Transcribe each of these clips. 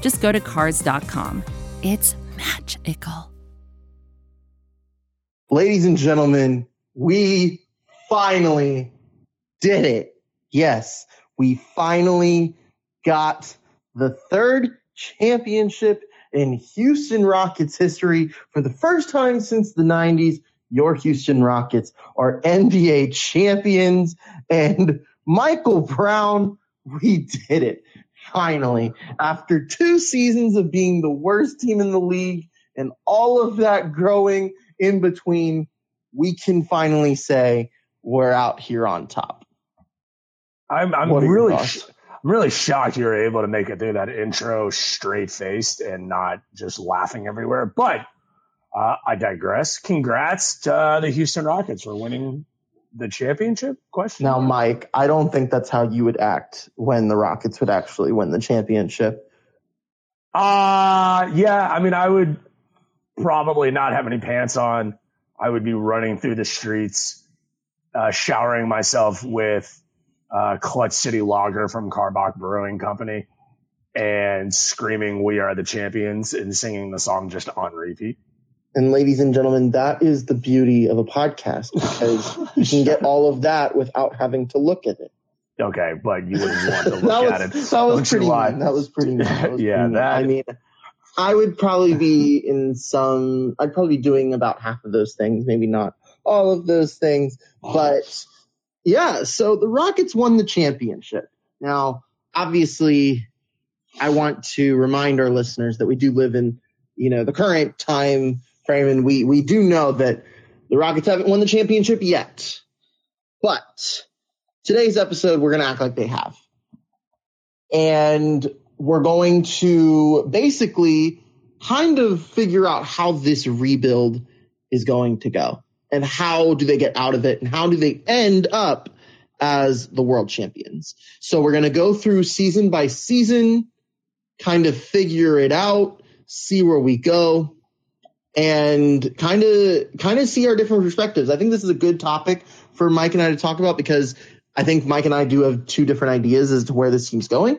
just go to Cars.com. It's magical. Ladies and gentlemen, we finally did it. Yes, we finally got the third championship in Houston Rockets history for the first time since the 90s. Your Houston Rockets are NBA champions. And Michael Brown, we did it. Finally, after two seasons of being the worst team in the league and all of that growing in between, we can finally say we're out here on top. I'm, I'm really, sh- I'm really shocked you were able to make it through that intro straight faced and not just laughing everywhere. But uh, I digress. Congrats to uh, the Houston Rockets for winning the championship. Question. Now, Mike, I don't think that's how you would act when the Rockets would actually win the championship. Uh yeah. I mean, I would probably not have any pants on. I would be running through the streets, uh, showering myself with uh, Clutch City Lager from Karbach Brewing Company and screaming, We are the champions, and singing the song just on repeat. And ladies and gentlemen, that is the beauty of a podcast because you can get all of that without having to look at it. Okay, but you wouldn't want to look was, at it. That was pretty mean. That was pretty mean. That was yeah, pretty that. I mean, I would probably be in some. I'd probably be doing about half of those things, maybe not all of those things, but yeah. So the Rockets won the championship. Now, obviously, I want to remind our listeners that we do live in, you know, the current time frame, we we do know that the Rockets haven't won the championship yet. But today's episode, we're going to act like they have. And we're going to basically kind of figure out how this rebuild is going to go and how do they get out of it and how do they end up as the world champions. So we're going to go through season by season, kind of figure it out, see where we go and kind of kind of see our different perspectives. I think this is a good topic for Mike and I to talk about because I think Mike and I do have two different ideas as to where this team's going.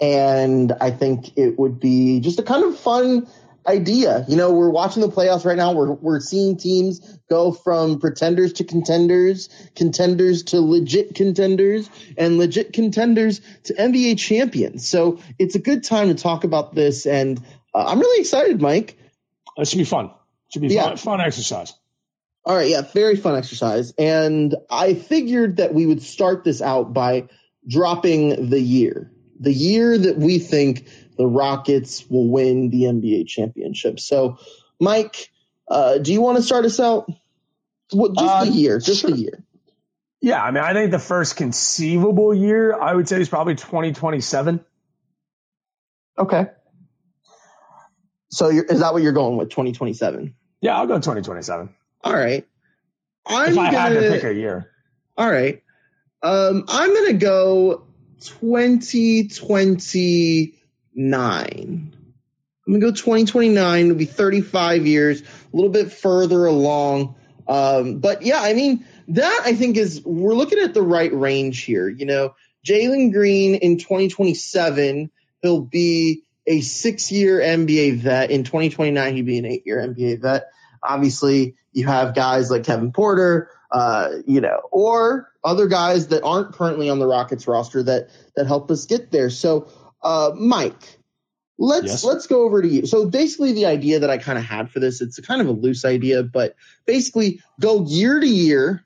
And I think it would be just a kind of fun idea. You know, we're watching the playoffs right now. We're we're seeing teams go from pretenders to contenders, contenders to legit contenders, and legit contenders to NBA champions. So it's a good time to talk about this, and uh, I'm really excited, Mike. It should be fun. It should be yeah. fun, fun exercise. All right, yeah, very fun exercise. And I figured that we would start this out by dropping the year the year that we think the Rockets will win the NBA championship. So, Mike, uh, do you want to start us out? What, just uh, the year, just sure. the year. Yeah, I mean, I think the first conceivable year I would say is probably 2027. Okay. So, is that what you're going with, 2027? Yeah, I'll go 2027. All right. I'm if I gonna, had to pick a year. All right. Um, I'm going to go 2029. I'm gonna go 2029. It'll be 35 years, a little bit further along. Um, but yeah, I mean that I think is we're looking at the right range here. You know, Jalen Green in 2027, he'll be a six-year NBA vet. In 2029, he'd be an eight-year NBA vet. Obviously, you have guys like Kevin Porter, uh, you know, or other guys that aren't currently on the Rockets roster that that help us get there. So, uh, Mike, let's yes. let's go over to you. So basically, the idea that I kind of had for this, it's kind of a loose idea, but basically, go year to year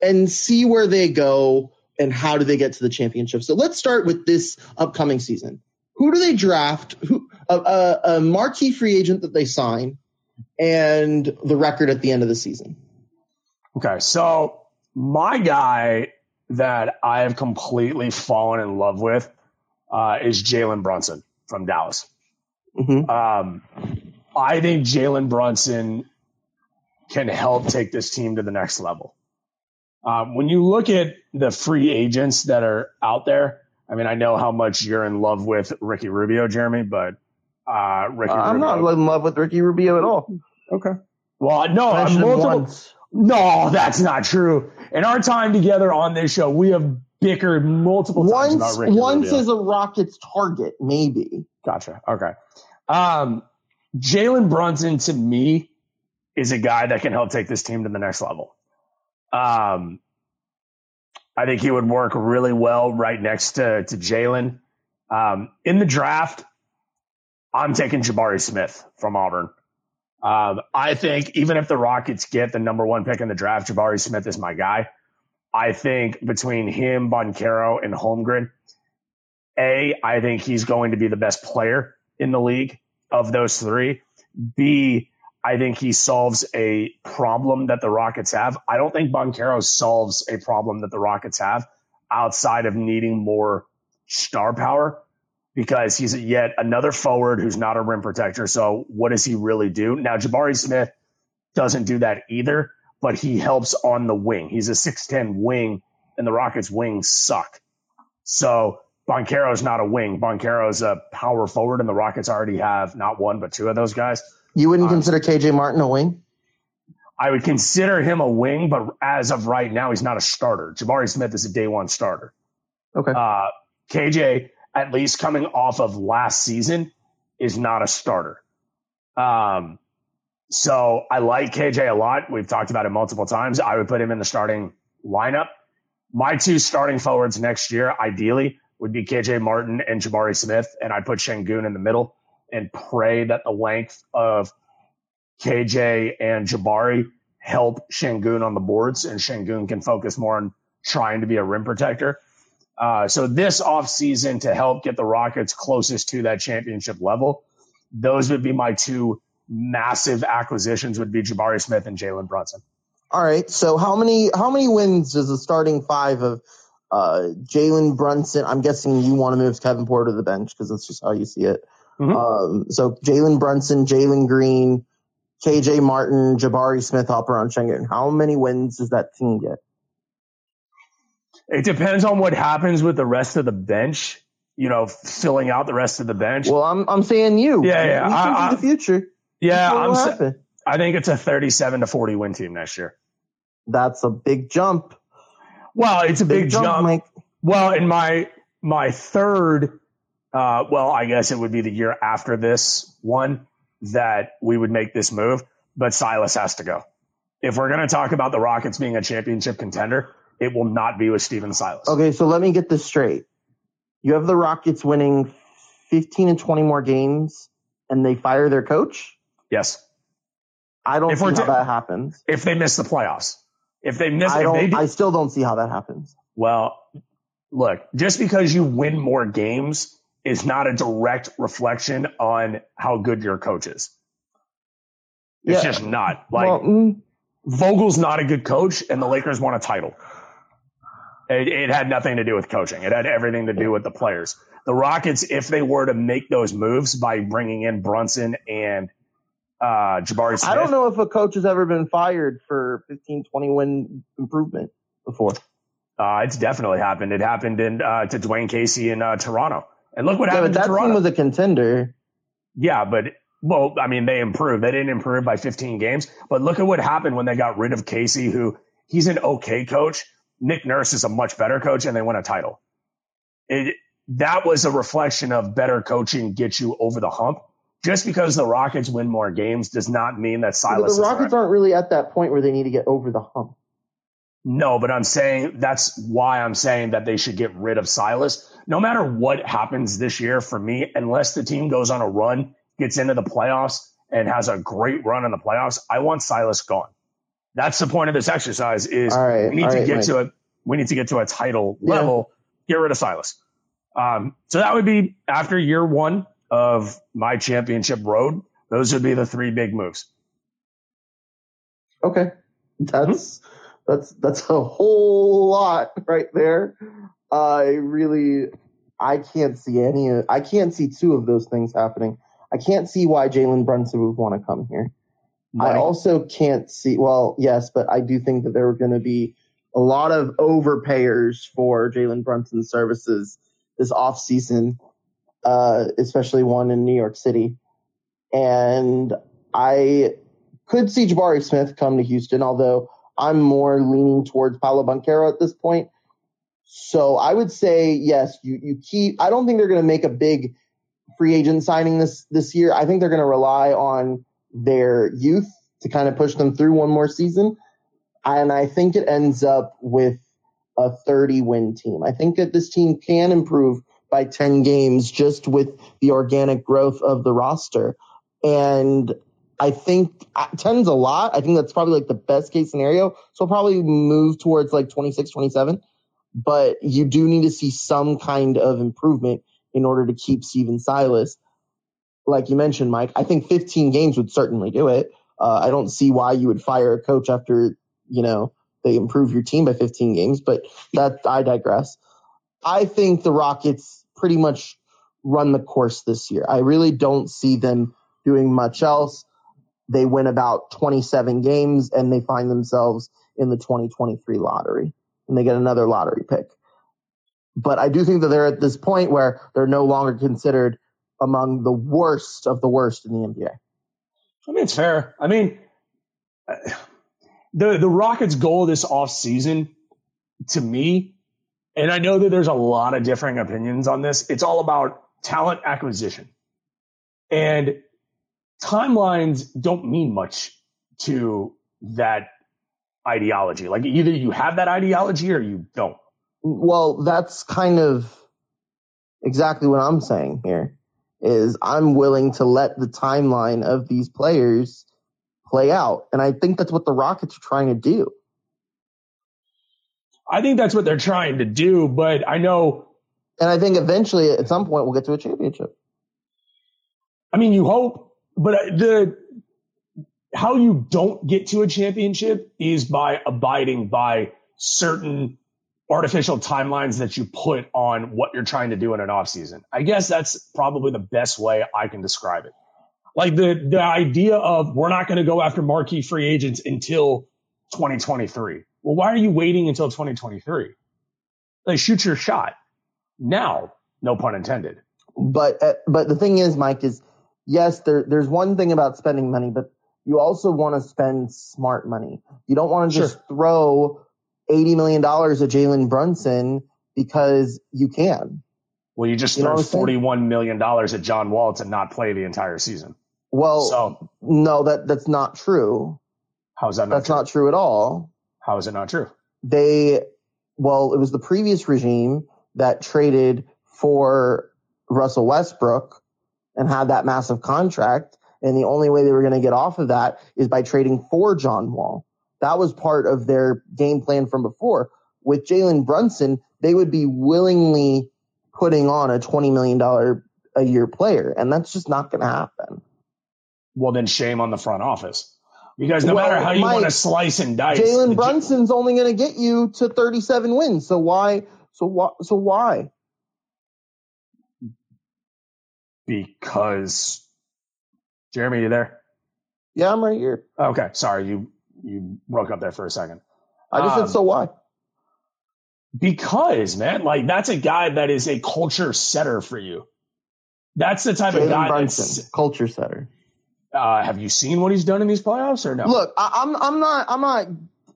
and see where they go and how do they get to the championship. So let's start with this upcoming season. Who do they draft? Who a, a, marquee free agent that they sign, and the record at the end of the season. Okay, so my guy that I have completely fallen in love with uh, is Jalen Brunson from Dallas. Mhm. Um, I think Jalen Brunson can help take this team to the next level. Um, when you look at the free agents that are out there, I mean, I know how much you're in love with Ricky Rubio, Jeremy, but uh, Ricky Uh, I'm Rubio. not in love with Ricky Rubio at all. okay. Well, no, I'm multiple. once. No, that's not true. In our time together on this show, we have bickered multiple times about Once, Ricky once Rubio. as a Rockets target, maybe. Gotcha. Okay. Um, Jalen Brunson to me is a guy that can help take this team to the next level. Um, I think he would work really well right next to, to Jalen. Um, in the draft, I'm taking Jabari Smith from Auburn. Um, I think even if the Rockets get the number one pick in the draft, Jabari Smith is my guy. I think between him, Banchero, and Holmgren, A, I think he's going to be the best player in the league of those three. B, I think he solves a problem that the Rockets have. I don't think Banchero solves a problem that the Rockets have outside of needing more star power because he's yet another forward who's not a rim protector. So what does he really do? Now, Jabari Smith doesn't do that either, but he helps on the wing. He's a 6'10 wing, and the Rockets' wings suck. So Banchero's not a wing. Banchero's a power forward, and the Rockets already have not one, but two of those guys. You wouldn't Um, consider KJ Martin a wing? I would consider him a wing, but as of right now, he's not a starter. Jabari Smith is a day one starter. Okay. Uh, KJ, at least coming off of last season, is not a starter. Um, so I like KJ a lot. We've talked about it multiple times. I would put him in the starting lineup. My two starting forwards next year, ideally, would be KJ Martin and Jabari Smith, and I'd put Sengun in the middle and pray that the length of KJ and Jabari help Sengun on the boards, and Sengun can focus more on trying to be a rim protector. Uh, so this offseason to help get the Rockets closest to that championship level, those would be my two massive acquisitions would be Jabari Smith and Jalen Brunson. All right. So how many how many wins does the starting five of uh, Jalen Brunson? I'm guessing you want to move Kevin Porter to the bench because that's just how you see it. Mhm. Um, so Jalen Brunson, Jalen Green, KJ Martin, Jabari Smith, Alperen Sengun. How many wins does that team get? It depends on what happens with the rest of the bench, you know, filling out the rest of the bench. Well, I'm I'm saying you. Yeah, yeah, We I- I- the future. yeah, I'm, sa- I think it's a 37 to 40 win team next year. That's a big jump. Well, it's a big, jump. Mike. Well, in my my third, uh, well, I guess it would be the year after this one that we would make this move. But Silas has to go. If we're going to talk about the Rockets being a championship contender, it will not be with Stephen Silas. Okay, so let me get this straight. You have the Rockets winning 15 and 20 more games, and they fire their coach. Yes, I don't If see how ta- that happens. if they miss the playoffs, if they miss, I don't. do, I still don't see how that happens. well, look, just because you win more games is not a direct reflection on how good your coach is. It's Yeah. just not like. well, mm, Vogel's not a good coach, and the Lakers won a title. It, it had nothing to do with coaching. It had everything to do with the players. The Rockets, if they were to make those moves by bringing in Brunson and uh, Jabari Smith, I don't know if a coach has ever been fired for 15, 20 win improvement before. Uh, it's definitely happened. It happened in uh, to Dwane Casey in uh, Toronto, and look what Yeah, but happened to that team Toronto. was a contender. yeah, but well, I mean, they improved. They didn't improve by 15 games, but look at what happened when they got rid of Casey, who he's an okay coach. Nick Nurse is a much better coach, and they won a title. It that was a reflection of better coaching gets you over the hump. Just because the Rockets win more games does not mean that But Silas the Rockets right. aren't really at that point where they need to get over the hump. No, but I'm saying that's why I'm saying that they should get rid of Silas. No matter what happens this year for me, unless the team goes on a run, gets into the playoffs, and has a great run in the playoffs, I want Silas gone. That's the point of this exercise is right, we need to right, get Mike. to a we need to get to a title Yeah. level, get rid of Silas. Um, so that would be after year one of my championship road. Those would be the three big moves. Okay, that's that's that's a whole lot right there. I really, I can't see any. I can't see two of those things happening. I can't see why Jalen Brunson would want to come here. I also can't see. Well, yes, but I do think that there are going to be a lot of overpayers for Jalen Brunson's services this offseason, uh, especially one in New York City. And I could see Jabari Smith come to Houston, although I'm more leaning towards Paolo Banchero at this point. So I would say yes, you you keep. I don't think they're going to make a big free agent signing this this year. I think they're going to rely on their youth to kind of push them through one more season. And I think it ends up with a 30 win team. I think that this team can improve by 10 games just with the organic growth of the roster. And I think 10's a lot. I think that's probably like the best case scenario. So I'll probably move towards like 26, 27. But you do need to see some kind of improvement in order to keep Stephen Silas. Like you mentioned, Mike, I think 15 games would certainly do it. Uh, I don't see why you would fire a coach after, you know, they improve your team by 15 games, but that I digress. I think the Rockets pretty much run the course this year. I really don't see them doing much else. They win about 27 games and they find themselves in the 2023 lottery and they get another lottery pick. But I do think that they're at this point where they're no longer considered among the worst of the worst in the NBA. I mean, it's fair. I mean, uh, the the Rockets' goal this offseason, to me, and I know that there's a lot of differing opinions on this. It's all about talent acquisition, and timelines don't mean much to that ideology. Like either you have that ideology or you don't. Well, that's kind of exactly what I'm saying here is I'm willing to let the timeline of these players play out. And I think that's what the Rockets are trying to do. I think that's what they're trying to do, but I know. And I think eventually at some point we'll get to a championship. I mean, you hope, but the how you don't get to a championship is by abiding by certain artificial timelines that you put on what you're trying to do in an off season. I guess that's probably the best way I can describe it. Like the the idea of we're not going to go after marquee free agents until 2023. Well, why are you waiting until 2023? Like shoot your shot now. No pun intended. But uh, but the thing is, Mike, is yes, there there's one thing about spending money, but you also want to spend smart money. You don't want to sure. just throw eighty million dollars at Jalen Brunson because you can. Well, you just you threw forty-one million dollars at John Wall to not play the entire season. Well, so, no, that that's not true. How is that not That's true? not true at all. How is it not true? They, well, it was the previous regime that traded for Russell Westbrook and had that massive contract. And the only way they were going to get off of that is by trading for John Wall. That was part of their game plan from before. With Jalen Brunson, they would be willingly putting on a $20 million a year player, and that's just not going to happen. Well, then shame on the front office. Because no well, matter how you want to slice and dice, Jalen Brunson's only going to get you to 37 wins. So why? So why? So why? Because Jeremy, you there? Yeah, I'm right here. Okay, sorry you you broke up there for a second. I just um, said so why? Because man, like that's a guy that is a culture setter for you. That's the type of guy Brunson, that's culture setter. Uh, have you seen what he's done in these playoffs or no? Look, I, am I'm, I'm not I'm not.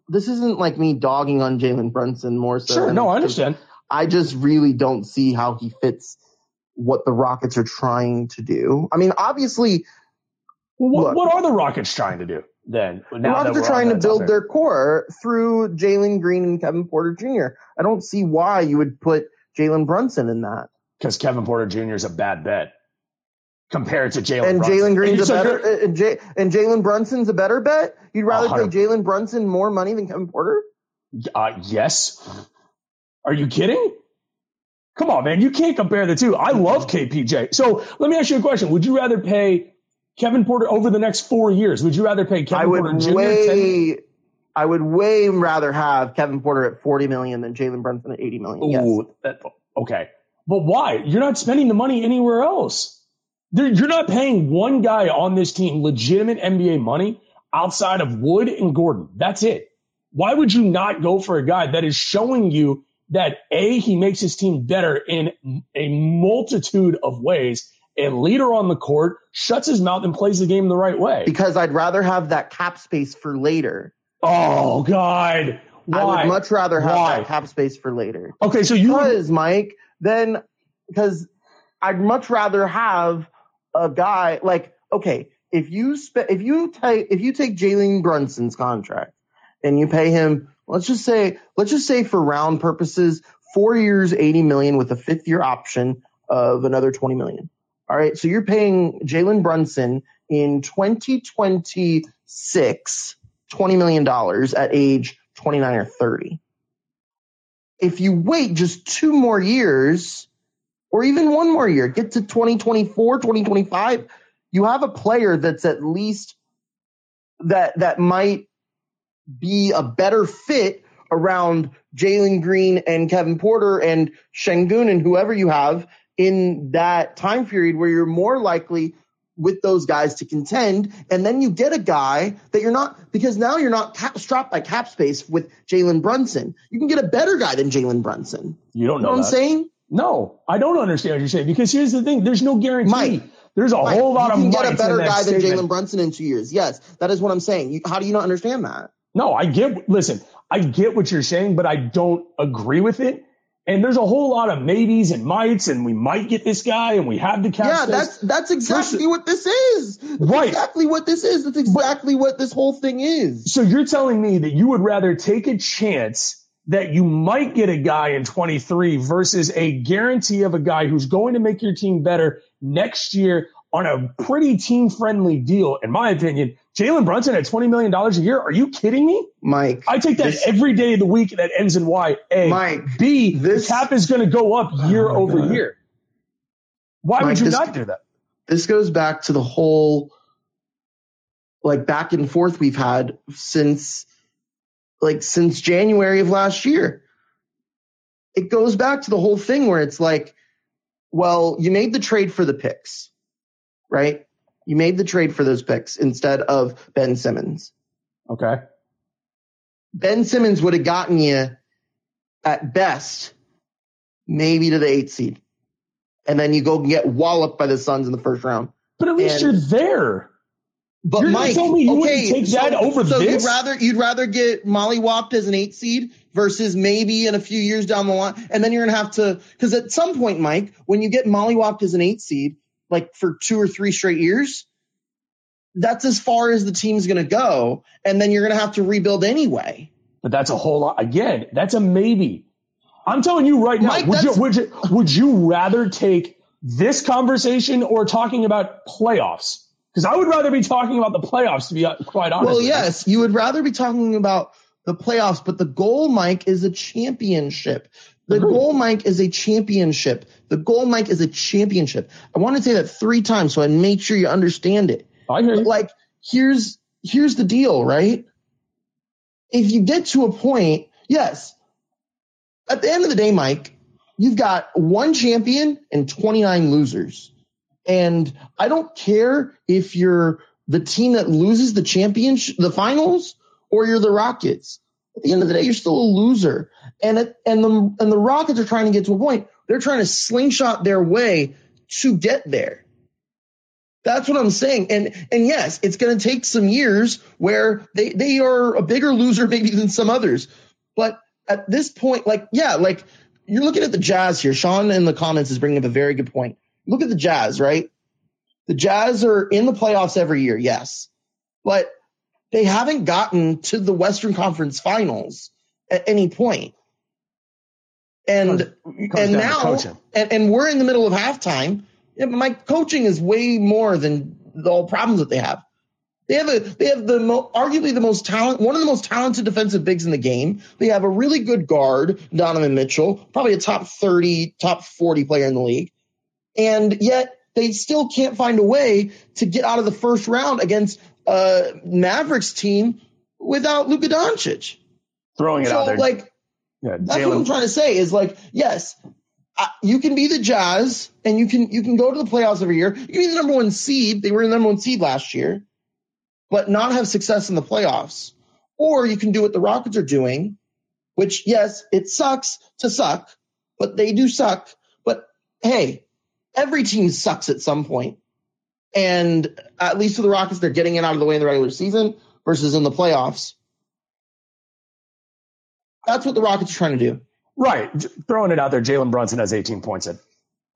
This isn't like me dogging on Jalen Brunson more so. Sure, no, I understand. I just really don't see how he fits what the Rockets are trying to do. I mean, obviously. Well, what, look, what are the Rockets trying to do? then. the Rockets are trying to build their core through Jalen Green and Kevin Porter Jr. I don't see why you would put Jalen Brunson in that. Because Kevin Porter Jr. is a bad bet compared to Jalen. And Jalen Green's a better. Uh, and, J- and Jalen Brunson's a better bet. You'd rather pay Jalen Brunson more money than Kevin Porter? Uh, yes. Are you kidding? Come on, man. You can't compare the two. I mm-hmm. love KPJ. So let me ask you a question. Would you rather pay Kevin Porter over the next four years? Would you rather pay Kevin I would Porter Jr. Way, 10? I would way rather have Kevin Porter at 40 million than Jalen Brunson at 80 million. Ooh, yes. that, okay. But why? You're not spending the money anywhere else. You're not paying one guy on this team legitimate NBA money outside of Wood and Gordon. That's it. Why would you not go for a guy that is showing you that A, he makes his team better in a multitude of ways, a leader on the court, shuts his mouth and plays the game the right way? Because I'd rather have that cap space for later. Oh, God. Why? I would much rather have Why? that cap space for later. Okay, so you because Mike, then because I'd much rather have a guy like okay, if you spe- if you take if you take Jalen Brunson's contract and you pay him, let's just say let's just say for round purposes, four years, eighty million with a fifth year option of another twenty million. All right, so you're paying Jalen Brunson in 2026 $20 million at age 29 or 30. If you wait just two more years, or even one more year, get to 2024, 2025, you have a player that's at least that that might be a better fit around Jalen Green and Kevin Porter and Sengun and whoever you have in that time period where you're more likely with those guys to contend. And then you get a guy that you're not, because now you're not cap, strapped by cap space with Jalen Brunson. You can get a better guy than Jalen Brunson. You don't know, you know what I'm saying? No, I don't understand what you're saying because here's the thing: there's no guarantee. Mike, there's a Mike, whole lot you of. You can get a better guy than Jalen Brunson in two years. Yes, that is what I'm saying. You, how do you not understand that? No, I get. Listen, I get what you're saying, but I don't agree with it. And there's a whole lot of maybes and mights, and we might get this guy, and we have the cap. Yeah, that's that's exactly what this is. That's right, exactly what this is. That's exactly but, what this whole thing is. So you're telling me that you would rather take a chance that you might get a guy in 23 versus a guarantee of a guy who's going to make your team better next year on a pretty team friendly deal, in my opinion. Jalen Brunson at $20 million a year. Are you kidding me? Mike. I take that this, every day of the week that ends in Y. A. Mike. B. This, the cap is going to go up oh year oh over God. year. Why Mike, would you this, not do that? This goes back to the whole like back and forth we've had since like since January of last year. It goes back to the whole thing where it's like, well, you made the trade for the picks, right? You made the trade for those picks instead of Ben Simmons. Okay. Ben Simmons would have gotten you at best maybe to the eighth seed. And then you go and get walloped by the Suns in the first round. But at least and, you're there. But You're Mike, tell me you okay, take so, that over so this? you'd rather you'd rather get mollywopped as an eight seed versus maybe in a few years down the line, and then you're gonna have to because at some point, Mike, when you get mollywopped as an eight seed, like for two or three straight years, that's as far as the team's gonna go, and then you're gonna have to rebuild anyway. But that's a whole lot. Again, that's a maybe. I'm telling you right now, Mike, would, you, would you would you rather take this conversation or talking about playoffs? Because I would rather be talking about the playoffs, to be quite honest. Well, yes, you would rather be talking about the playoffs, but the goal, Mike, is a championship. The goal, Mike, is a championship. The goal, Mike, is a championship. I want to say that three times so I make sure you understand it. I hear you. like, here's here's the deal, right? If you get to a point, yes, at the end of the day, Mike, you've got one champion and 29 losers. And I don't care if you're the team that loses the championship, the finals, or you're the Rockets. At the end of the day, you're still a loser. And it, and the and the Rockets are trying to get to a point. They're trying to slingshot their way to get there. That's what I'm saying. And and yes, it's going to take some years where they they are a bigger loser maybe than some others. But at this point, like yeah, like you're looking at the Jazz here. Sean in the comments is bringing up a very good point look at the Jazz, right? The Jazz are in the playoffs every year, yes, but they haven't gotten to the Western Conference Finals at any point. And and now and, and we're in the middle of halftime. My coaching is way more than the all problems that they have. They have a they have the mo- arguably the most talent one of the most talented defensive bigs in the game. They have a really good guard, Donovan Mitchell, probably a top 30, top 40 player in the league and yet they still can't find a way to get out of the first round against a Mavericks team without Luka Doncic. Throwing it so, out there. Like, yeah, that's what I'm trying to say is like, yes, uh, you can be the Jazz and you can you can go to the playoffs every year. You can be the number one seed. They were the number one seed last year, but not have success in the playoffs. Or you can do what the Rockets are doing, which yes, it sucks to suck, but they do suck. But hey, every team sucks at some point. And at least for the Rockets, they're getting it out of the way in the regular season versus in the playoffs. That's what the Rockets are trying to do. Right. Throwing it out there, Jalen Brunson has 18 points in.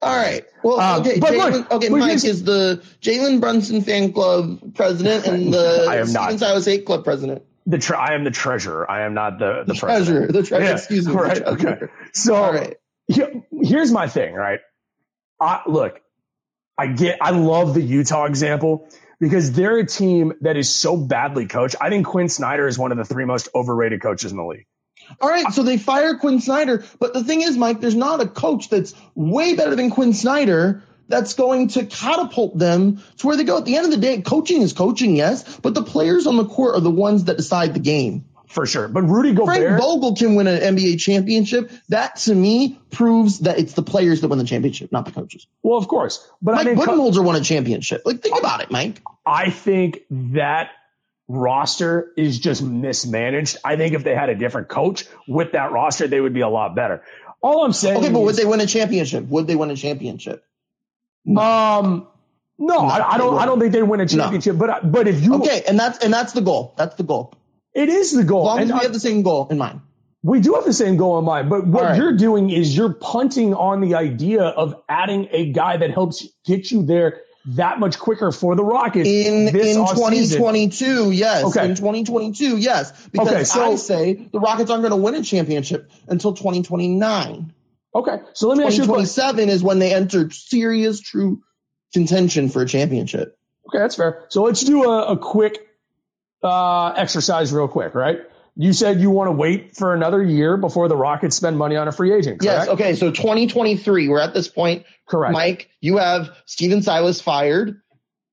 All right. Well, um, okay. But Jaylen, look, okay, Mike is the Jalen Brunson fan club president and the I am not. Silas Club president. The tre- I am the treasurer. I am not the the, the treasurer. The treasurer. Yeah. Excuse me. Right. Okay. So right. here's my thing. Right. I, look, I get. I love the Utah example because they're a team that is so badly coached. I think Quin Snyder is one of the three most overrated coaches in the league. All right, so they fire Quin Snyder, but the thing is, Mike, there's not a coach that's way better than Quin Snyder that's going to catapult them to where they go. At the end of the day, coaching is coaching, yes, but the players on the court are the ones that decide the game. For sure. But Rudy Gobert. Frank Vogel can win an NBA championship. That to me proves that it's the players that win the championship, not the coaches. Well, of course. But Mike I think Budenholzer won a championship. Like, think about it, Mike. I think that roster is just mismanaged. I think if they had a different coach with that roster, they would be a lot better. All I'm saying. Okay, but is, would they win a championship? Would they win a championship? Um, no, no I, I, don't. I don't think they win a championship. No. But but if you okay, and that's and that's the goal. That's the goal. It is the goal. As long and as we I, have the same goal in mind. We do have the same goal in mind, but what right. you're doing is you're punting on the idea of adding a guy that helps get you there that much quicker for the Rockets in in 2022. Yes, okay. in 2022. Yes, because okay, so, I say the Rockets aren't going to win a championship until 2029. Okay, so let me ask you. 2027 is when they enter serious, true contention for a championship. Okay, that's fair. So let's do a, a quick uh, exercise, real quick, right? You said you want to wait for another year before the Rockets spend money on a free agent. Correct? Yes. Okay. So 2023, we're at this point. Correct. Mike, you have Stephen Silas fired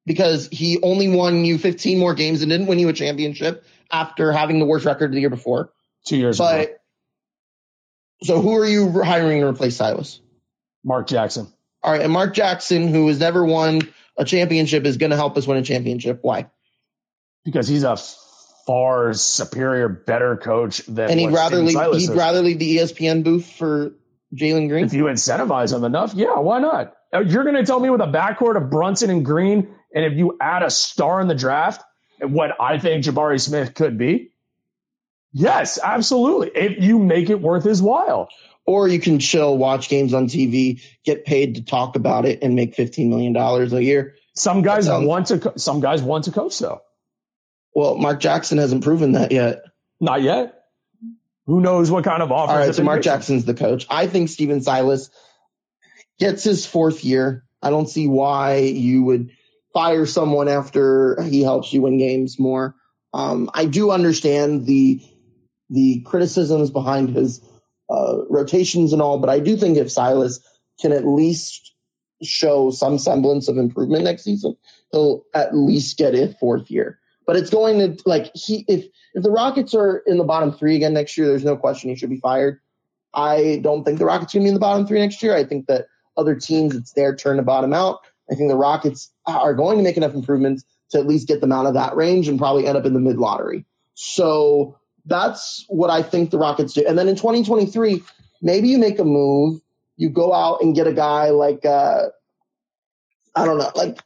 because he only won you 15 more games and didn't win you a championship after having the worst record the year before. Two years but, ago. So who are you hiring to replace Silas? Mark Jackson. All right. And Mark Jackson, who has never won a championship, is going to help us win a championship. Why? Because he's a far superior, better coach than. And he'd rather leave, he'd rather leave the ESPN booth for Jalen Green. If you incentivize him enough, yeah, why not? Uh, you're going to tell me with a backcourt of Brunson and Green, and if you add a star in the draft, what I think Jabari Smith could be. Yes, absolutely. If you make it worth his while. Or you can chill, watch games on TV, get paid to talk about it, and make fifteen million dollars a year. Some guys want to. Some guys want to coach though. Well, Mark Jackson hasn't proven that yet. Not yet. Who knows what kind of offer? All right, so Mark Jackson's the coach. I think Stephen Silas gets his fourth year. I don't see why you would fire someone after he helps you win games more. Um, I do understand the the criticisms behind his uh, rotations and all, but I do think if Silas can at least show some semblance of improvement next season, he'll at least get a fourth year. But it's going to like he if if the Rockets are in the bottom three again next year, there's no question he should be fired. I don't think the Rockets are gonna be in the bottom three next year. I think that other teams, it's their turn to bottom out. I think the Rockets are going to make enough improvements to at least get them out of that range and probably end up in the mid lottery. So that's what I think the Rockets do. And then in 2023, maybe you make a move. You go out and get a guy like uh, I don't know, like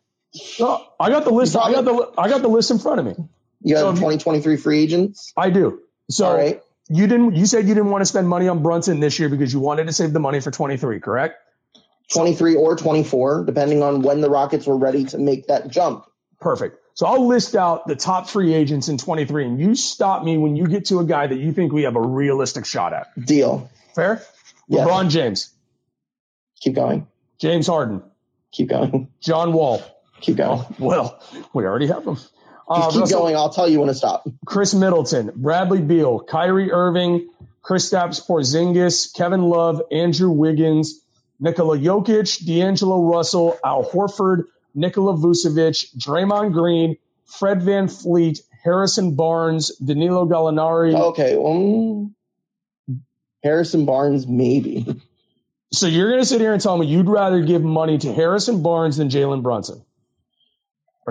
no, I got the list. I got the I got the list in front of me. You have so, 2023 free agents. I do. So right. you didn't. You said you didn't want to spend money on Brunson this year because you wanted to save the money for 23, correct? 23 or 24, depending on when the Rockets were ready to make that jump. Perfect. So I'll list out the top free agents in 23, and you stop me when you get to a guy that you think we have a realistic shot at. Deal. Fair. Yes. LeBron James. Keep going. James Harden. Keep going. John Wall. Keep going. Oh, well, we already have them. Uh, keep Russell, going. I'll tell you when to stop. Khris Middleton, Bradley Beal, Kyrie Irving, Kristaps Porzingis, Kevin Love, Andrew Wiggins, Nikola Jokic, D'Angelo Russell, Al Horford, Nikola Vucevic, Draymond Green, Fred Van VanVleet, Harrison Barnes, Danilo Gallinari. Okay. Um, Harrison Barnes, maybe. So you're going to sit here and tell me you'd rather give money to Harrison Barnes than Jalen Brunson?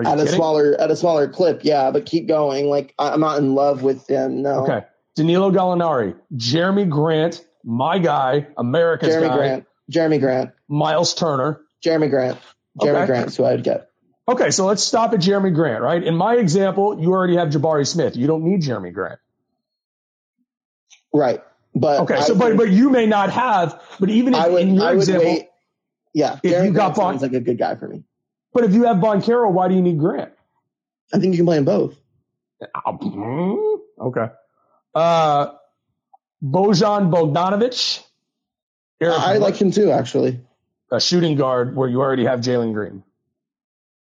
At kidding? a smaller at a smaller clip, yeah. But keep going. Like I'm not in love with him. No. Okay. Danilo Gallinari, Jerami Grant, my guy, America's Jeremy guy. Grant. Jerami Grant. Miles Turner. Jerami Grant. Jeremy okay. Grant's who I would get. Okay, so let's stop at Jerami Grant, right? In my example, you already have Jabari Smith. You don't need Jerami Grant. Right. But okay, so but but you may not have, but even if, would, in your example, wait. yeah, if Jerami you got Bon, sounds like a good guy for me. But if you have Banchero, why do you need Grant? I think you can play them both. Okay. Uh, Bojan Bogdanovic. Uh, I like him too, actually. A shooting guard where you already have Jalen Green.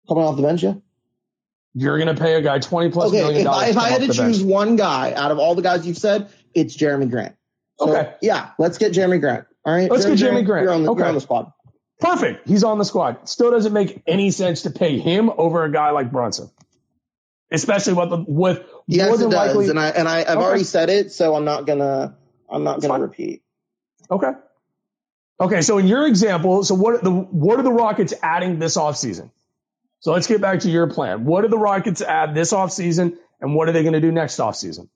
Coming off the bench, yeah. You're going to pay a guy 20 plus okay, million dollars. If I, if I had to choose bench. one guy out of all the guys you've said, it's Jerami Grant. So, okay. Yeah, let's get Jerami Grant. All right. Let's Jerami get Jerami Grant. You're on, the, okay. you're on the squad. Perfect. He's on the squad. Still doesn't make any sense to pay him over a guy like Brunson, especially with the, with yes, more than it likely. Does. And I and I, I've okay. already said it, so I'm not gonna I'm not gonna fine. repeat. Okay. Okay. So in your example, so what the what are the Rockets adding this offseason? So let's get back to your plan. What do the Rockets add this offseason, and what are they going to do next offseason?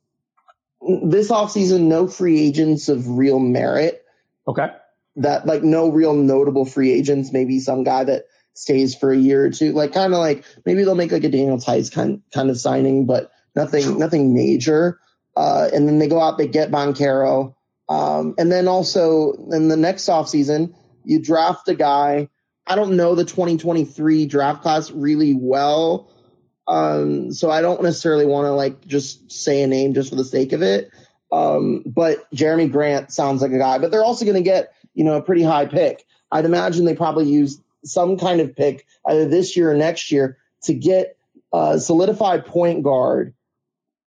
This offseason, no free agents of real merit. Okay that like no real notable free agents, maybe some guy that stays for a year or two, like kind of like maybe they'll make like a Daniel Theis kind kind of signing, but nothing nothing major. Uh, and then they go out, they get Banchero. Um, and then also in the next offseason, you draft a guy. I don't know the 2023 draft class really well. Um, so I don't necessarily want to like just say a name just for the sake of it. Um, but Jerami Grant sounds like a guy, but they're also going to get you know, a pretty high pick. I'd imagine they probably use some kind of pick either this year or next year to get a solidified point guard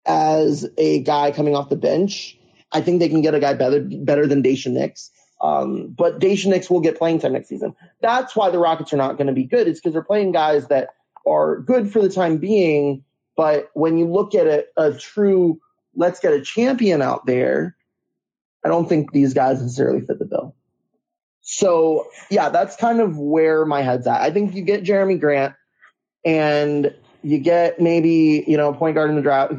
as a guy coming off the bench. I think they can get a guy better better than Daishen Nix. Um, but Daishen Nix will get playing time next season. That's why the Rockets are not going to be good. It's because they're playing guys that are good for the time being. But when you look at a, a true, let's get a champion out there, I don't think these guys necessarily fit the bill. So yeah, that's kind of where my head's at. I think you get Jerami Grant and you get maybe, you know, point guard in the draft.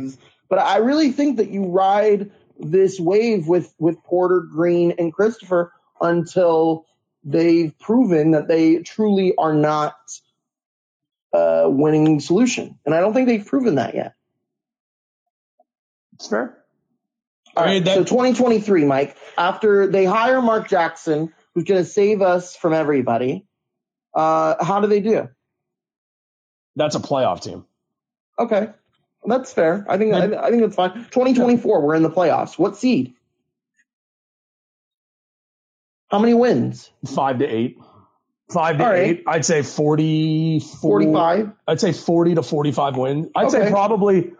But I really think that you ride this wave with, with Porter, Green, and Christopher until they've proven that they truly are not a winning solution. And I don't think they've proven that yet. It's fair. All right, that- so 2023, Mike, after they hire Mark Jackson, who's going to save us from everybody. Uh, how do they do? That's a playoff team. Okay, that's fair. I think I, I think that's fine. 2024, we're in the playoffs. What seed? How many wins? Five to eight. Five to right. eight. I'd say 40, 45. I'd say 40 to 45 wins. I'd okay. say probably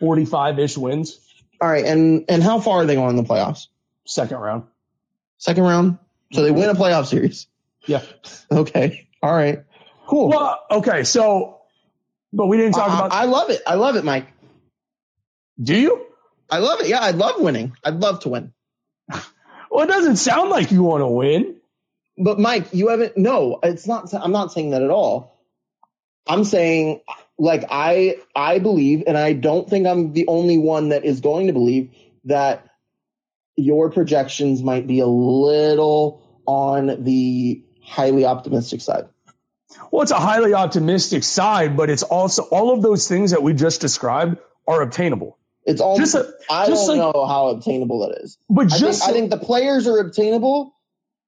45 ish wins. All right. And, and how far are they going in the playoffs? Second round. Second round? So they win a playoff series. Yeah. Okay. All right. Cool. Well, okay. So, but we didn't talk I, about. I love it. I love it, Mike. Do you? I love it. Yeah, I love winning. I'd love to win. well, it doesn't sound like you want to win. But Mike, you haven't. No, it's not. I'm not saying that at all. I'm saying, like I, I believe, and I don't think I'm the only one that is going to believe that your projections might be a little on the highly optimistic side? Well, it's a highly optimistic side, but it's also all of those things that we just described are obtainable. It's all just a, I just don't like, know how obtainable it is. But I just think, I think the players are obtainable.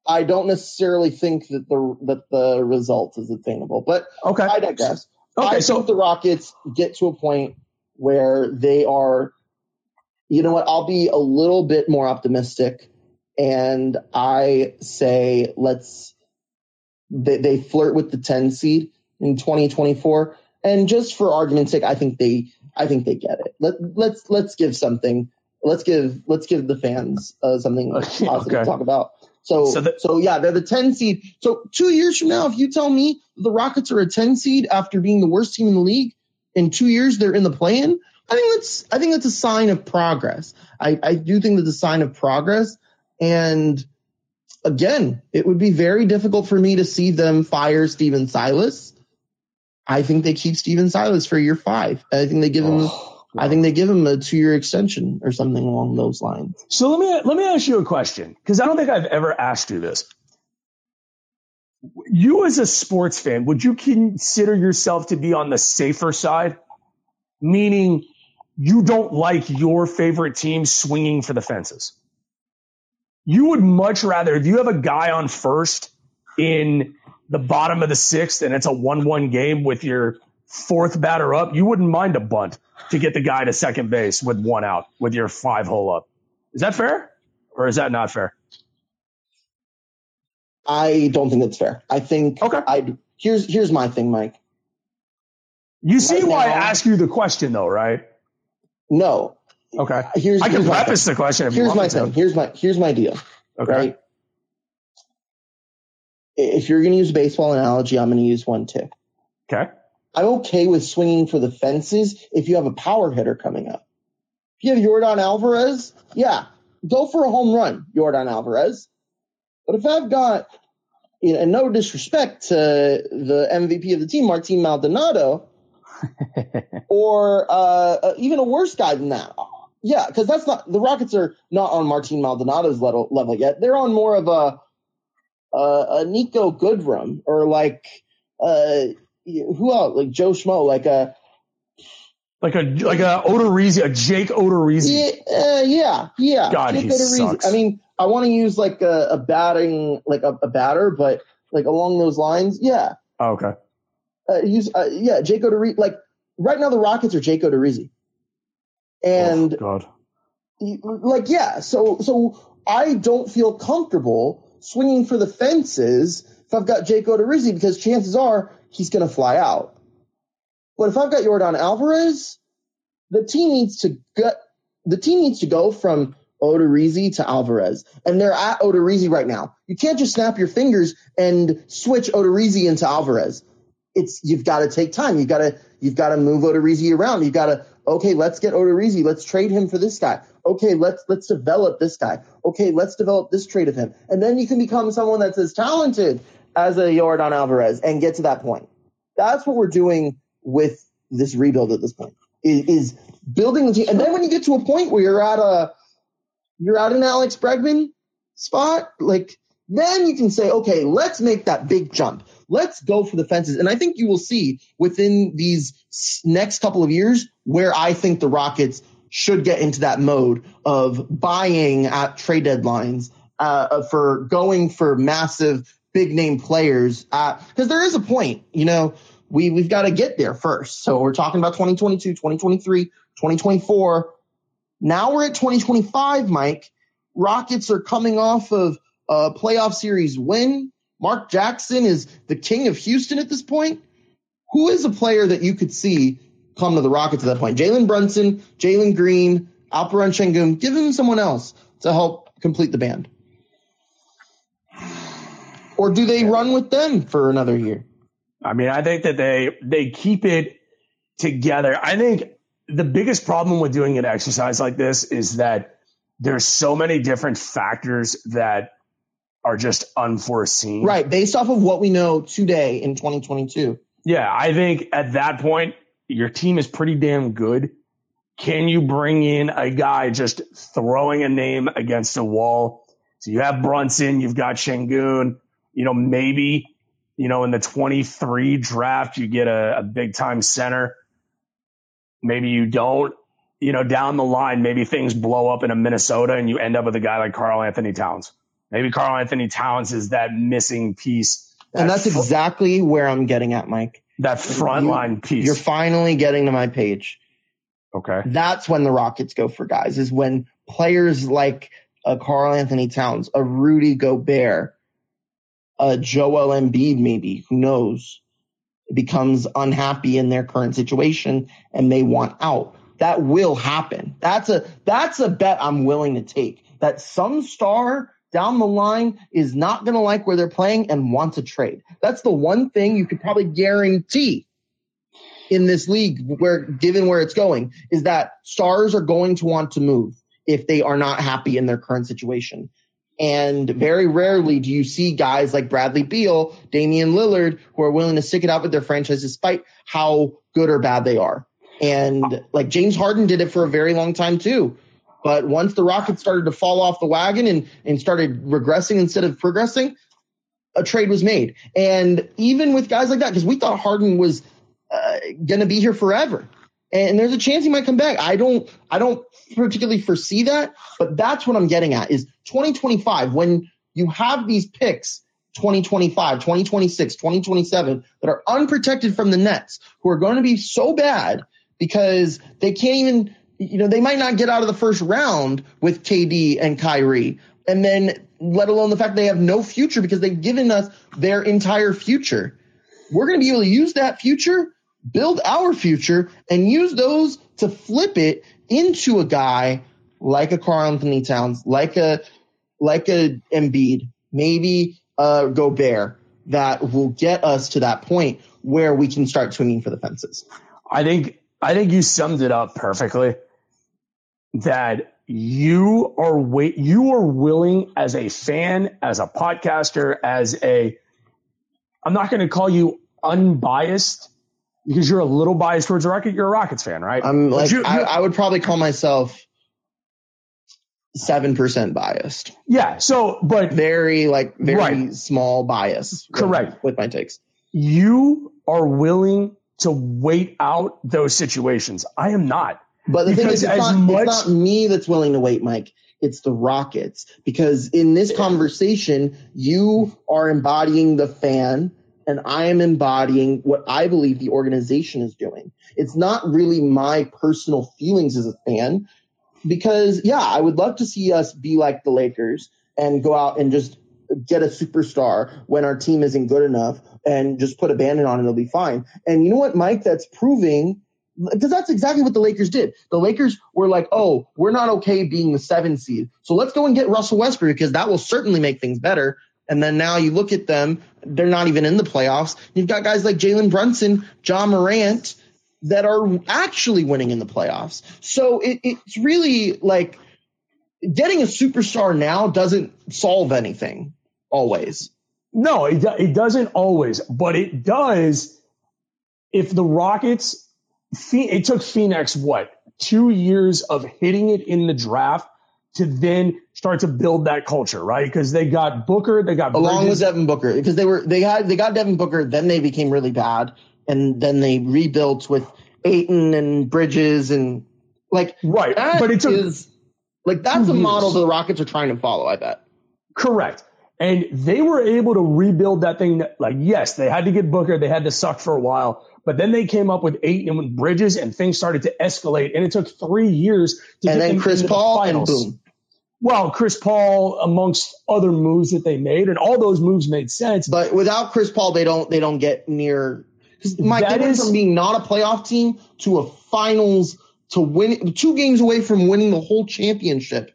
I don't necessarily think that the that the result is attainable. But okay, I digress. Okay, I so the Rockets get to a point where they are. You know what? I'll be a little bit more optimistic and I say let's they, they flirt with the 10 seed in 2024 and just for argument's sake I think they I think they get it. Let let's let's give something let's give let's give the fans uh, something positive okay. to talk about. So so, the, so, yeah, they're the 10 seed. So 2 years from now if you tell me the Rockets are a 10 seed after being the worst team in the league in 2 years they're in the play-in, I think that's I think that's a sign of progress. I I do think that's a sign of progress and again, it would be very difficult for me to see them fire Stephen Silas. I think they keep Stephen Silas for year five. I think they give him. Oh, I think they give him a two-year extension or something along those lines. So let me let me ask you a question because I don't think I've ever asked you this. You as a sports fan, would you consider yourself to be on the safer side? Meaning, you don't like your favorite team swinging for the fences. You would much rather, if you have a guy on first in the bottom of the sixth and it's a 1 1 game with your fourth batter up, you wouldn't mind a bunt to get the guy to second base with one out with your five hole up. Is that fair or is that not fair? I don't think that's fair. I think okay. I here's here's my thing, Mike. You see right why now, I ask you the question though, right? No. Okay. Here's I can here's preface the question. here's my thing. Here's my here's my deal. Okay. Right. If you're going to use a baseball analogy, I'm going to use one too. Okay. I'm okay with swinging for the fences if you have a power hitter coming up. If you have Yordan Alvarez, yeah, go for a home run, Yordan Alvarez. But if I've got, you know, and no disrespect to the MVP of the team, Martin Maldonado, or uh, uh, even a worse guy than that. Yeah, because that's not the Rockets are not on Martin Maldonado's level, level yet. They're on more of a a, a Niko Goodrum or like uh, who else? Like Joe Schmo, like a like a like a Odorizzi, a Jake Odorizzi. Yeah, uh, yeah, yeah. God, Jake he Odorizzi. sucks. I mean, I want to use like a, a batting, like a, a, batter, but like along those lines, yeah. Oh, okay. Uh, use uh, yeah, Jake Odorizzi. Like right now, the Rockets are Jake Odorizzi, Oh, and oh, God, like yeah. So so I don't feel comfortable swinging for the fences if I've got Jake Odorizzi because chances are he's going to fly out. But if I've got Yordan Alvarez, the team needs to get the team needs to go from Odorizzi to Alvarez, and they're at Odorizzi right now. You can't just snap your fingers and switch Odorizzi into Alvarez. It's you've got to take time. You've got to you've got to move Odorizzi around. You've got to okay, let's get Odorizzi. Let's trade him for this guy. Okay, let's let's develop this guy. Okay, let's develop this trade of him, and then you can become someone that's as talented as a Yordan Alvarez and get to that point. That's what we're doing with this rebuild at this point is, is building the team. And then when you get to a point where you're at a, you're at an Alex Bregman spot, like then you can say, okay, let's make that big jump. Let's go for the fences. And I think you will see within these next couple of years where I think the Rockets should get into that mode of buying at trade deadlines uh, for going for massive big name players because there is a point, you know, we, we've got to get there first. So we're talking about 2022, 2023, 2024. Now we're at 2025, Mike. Rockets are coming off of a playoff series win. Mark Jackson is the king of Houston at this point. Who is a player that you could see come to the Rockets at that point? Jalen Brunson, Jalen Green, Alperen Sengun. Give him someone else to help complete the band. Or do they run with them for another year? I mean, I think that they they keep it together. I think the biggest problem with doing an exercise like this is that there's so many different factors that are just unforeseen. Right, based off of what we know today in 2022. Yeah, I think at that point your team is pretty damn good. Can you bring in a guy just throwing a name against a wall? So you have Brunson, you've got Sengun, you know, maybe, you know, in the 23 draft, you get a, a big time center. Maybe you don't, you know, down the line, maybe things blow up in a Minnesota and you end up with a guy like Karl-Anthony Towns. Maybe Karl-Anthony Towns is that missing piece. And that's fr- exactly where I'm getting at, Mike. That front line piece. You're finally getting to my page. Okay. That's when the Rockets go for guys, is when players like uh, a Karl-Anthony Towns, a Rudy Gobert, a Joel Embiid, maybe, who knows, becomes unhappy in their current situation and they want out. That will happen. That's a, that's a bet I'm willing to take that some star down the line is not going to like where they're playing and want to trade. That's the one thing you could probably guarantee in this league where given where it's going is that stars are going to want to move if they are not happy in their current situation. And very rarely do you see guys like Bradley Beal, Damian Lillard, who are willing to stick it out with their franchise despite how good or bad they are. And like James Harden did it for a very long time too. But once the Rockets started to fall off the wagon and, and started regressing instead of progressing, a trade was made. And even with guys like that, because we thought Harden was uh, going to be here forever, and there's a chance he might come back. I don't, I don't particularly foresee that, but that's what I'm getting at is 2025 when you have these picks. 2025, 2026, 2027 that are unprotected from the Nets who are going to be so bad because they can't even, you know, they might not get out of the first round with KD and Kyrie. And then let alone the fact they have no future because they've given us their entire future. We're going to be able to use that future, build our future, and use those to flip it into a guy like a Karl-Anthony Towns, like a like a Embiid, maybe a Gobert that will get us to that point where we can start swinging for the fences. I think I think you summed it up perfectly. That you are wait you are willing as a fan, as a podcaster, as a I'm not going to call you unbiased because you're a little biased towards the Rocket. You're a Rockets fan, right? I'm like you, I, I would probably call myself seven percent biased. Yeah. So, but very like very right. small bias. Correct. With, with my takes. You are willing to wait out those situations. I am not. But the because thing is, it's not, much, it's not me that's willing to wait, Mike. It's the Rockets. Because in this conversation, you are embodying the fan and I am embodying what I believe the organization is doing. It's not really my personal feelings as a fan because yeah, I would love to see us be like the Lakers and go out and just get a superstar when our team isn't good enough and just put a bandit on and it'll be fine. And you know what, Mike? That's proving because that's exactly what the Lakers did. The Lakers were like, oh, we're not okay being the seven seed. So let's go and get Russell Westbrook because that will certainly make things better. And then now you look at them, they're not even in the playoffs. You've got guys like Jalen Brunson, Ja Morant that are actually winning in the playoffs. So it, it's really like getting a superstar now doesn't solve anything always. No, it, it doesn't always, but it does if the Rockets it took Phoenix what two years of hitting it in the draft to then start to build that culture, right? Because they got Booker, they got along Bridges. with Devin Booker because they were they had they got Devin Booker, then they became really bad, and then they rebuilt with Ayton and Bridges and like right. but it took is, like that's a model that the Rockets are trying to follow. I bet. Correct. And they were able to rebuild that thing. Like, yes, they had to get Booker. They had to suck for a while, but then they came up with eight and with Bridges, and things started to escalate. And it took three years to and get then Chris Paul the and boom. Well, Chris Paul, amongst other moves that they made, and all those moves made sense. But without Chris Paul, they don't they don't get near. Mike, that went from being not a playoff team to a finals to win two games away from winning the whole championship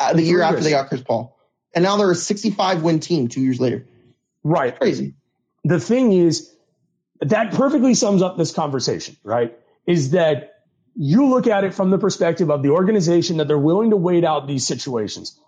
uh, the year after they got Chris Paul, and now they're a 65 win team two years later. Right, crazy. The thing is, that perfectly sums up this conversation, right? Is that you look at it from the perspective of the organization that they're willing to wait out these situations.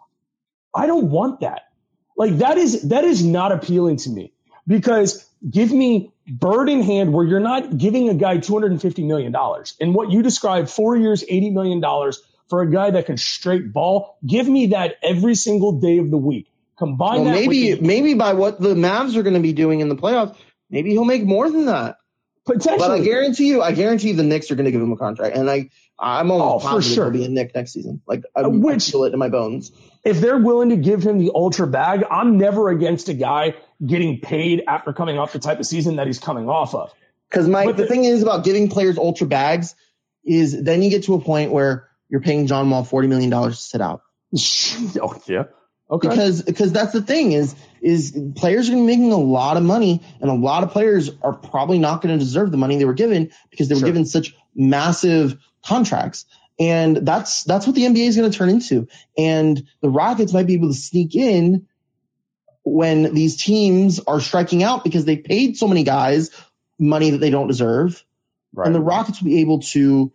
I don't want that. Like that is, that is not appealing to me because give me bird in hand where you're not giving a guy $250 million and what you described four years, $80 million for a guy that can straight ball. Give me that every single day of the week. Combine well, maybe, maybe by what the Mavs are going to be doing in the playoffs, Maybe he'll make more than that. Potentially. But I guarantee you, I guarantee you the Knicks are going to give him a contract. And I, I'm oh, almost oh, positive sure. he'll be a Knick next season. Like, uh, I, Which, I feel it in my bones. If they're willing to give him the ultra bag, I'm never against a guy getting paid after coming off the type of season that he's coming off of. Because my the, the thing is about giving players ultra bags is then you get to a point where you're paying John Wall $40 million to sit out. oh, yeah. Okay. Because because that's the thing is is players are making a lot of money, and a lot of players are probably not going to deserve the money they were given because they were sure. given such massive contracts. And that's that's what the NBA is going to turn into. And the Rockets might be able to sneak in when these teams are striking out because they paid so many guys money that they don't deserve. Right. And the Rockets will be able to,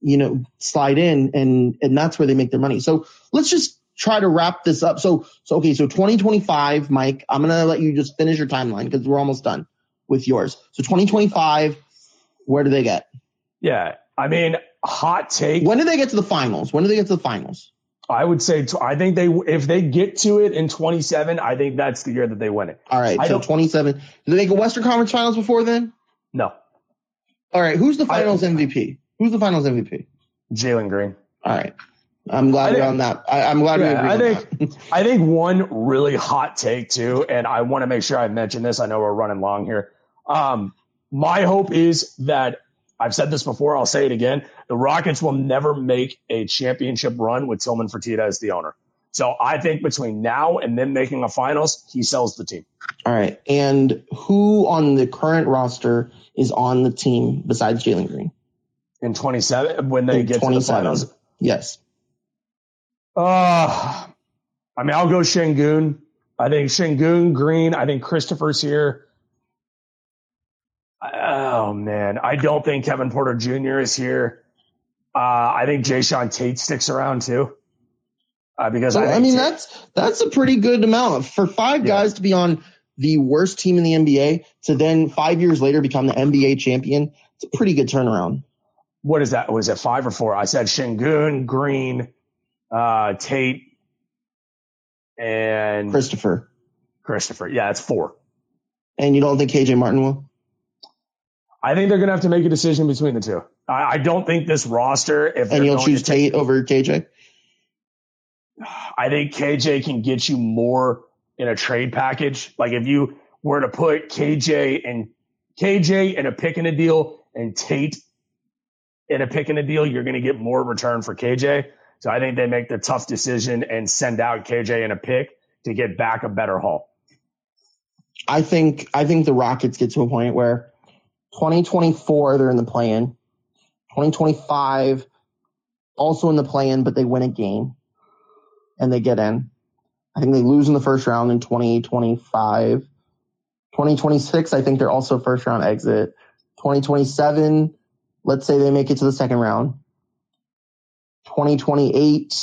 you know, slide in and and that's where they make their money. So let's just try to wrap this up. So, so okay, so 2025, Mike, I'm gonna let you just finish your timeline because we're almost done with yours. So 2025, where do they get? Yeah, I mean, hot take. When do they get to the finals? When do they get to the finals? I would say t- I think they if they get to it in 27, I think that's the year that they win it. All right, I so 27. Do they make a Western Conference Finals before then? No, All right, who's the Finals MVP? Who's the Finals MVP? Jalen Green. All right, I'm glad I we're on that. I, I'm glad Yeah, I think that. I think one really hot take too, and I want to make sure I mention this. I know we're running long here. Um, my hope is that I've said this before. I'll say it again. The Rockets will never make a championship run with Tillman Fertitta as the owner. So I think between now and then making a finals, he sells the team. All right, and who on the current roster is on the team besides Jalen Green? In 27, when they In get to the 27. finals, Yes. Uh, I mean, I'll go Sengun. I think Sengun, Green. I think Christopher's here. Oh man, I don't think Kevin Porter Jr. is here. Uh, I think Jae'Sean Tate sticks around too. Uh, because So I, I, mean, Ta- that's that's a pretty good amount for five Yeah. guys to be on the worst team in the NBA to then five years later become the NBA champion. It's a pretty good turnaround. what is that? Was it five or four? I said Sengun, Green, uh, Tate, and Christopher, Christopher. Yeah, it's four. and you don't think KJ Martin will? I think they're going to have to make a decision between the two. I, I don't think this roster, if And you'll choose to take- Tate over KJ? I think KJ can get you more in a trade package. Like if you were to put KJ and KJ in a pick and a deal and Tate in a pick and a deal, you're going to get more return for KJ. So I think they make the tough decision and send out KJ in a pick to get back a better haul. I think I think the Rockets get to a point where 2024 they're in the play-in, 2025 also in the play-in, but they win a game and they get in. I think they lose in the first round in 2025. 2026, I think they're also first round exit. 2027, let's say they make it to the second round. 2028,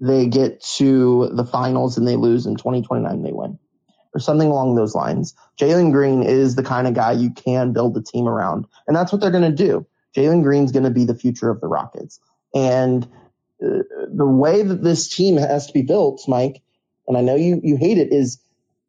they get to the finals and they lose. In 2029, they win or something along those lines. Jalen Green is the kind of guy you can build a team around, and that's what they're going to do. Jalen Green's going to be the future of the Rockets, and uh, the way that this team has to be built, Mike, and I know you you hate it, is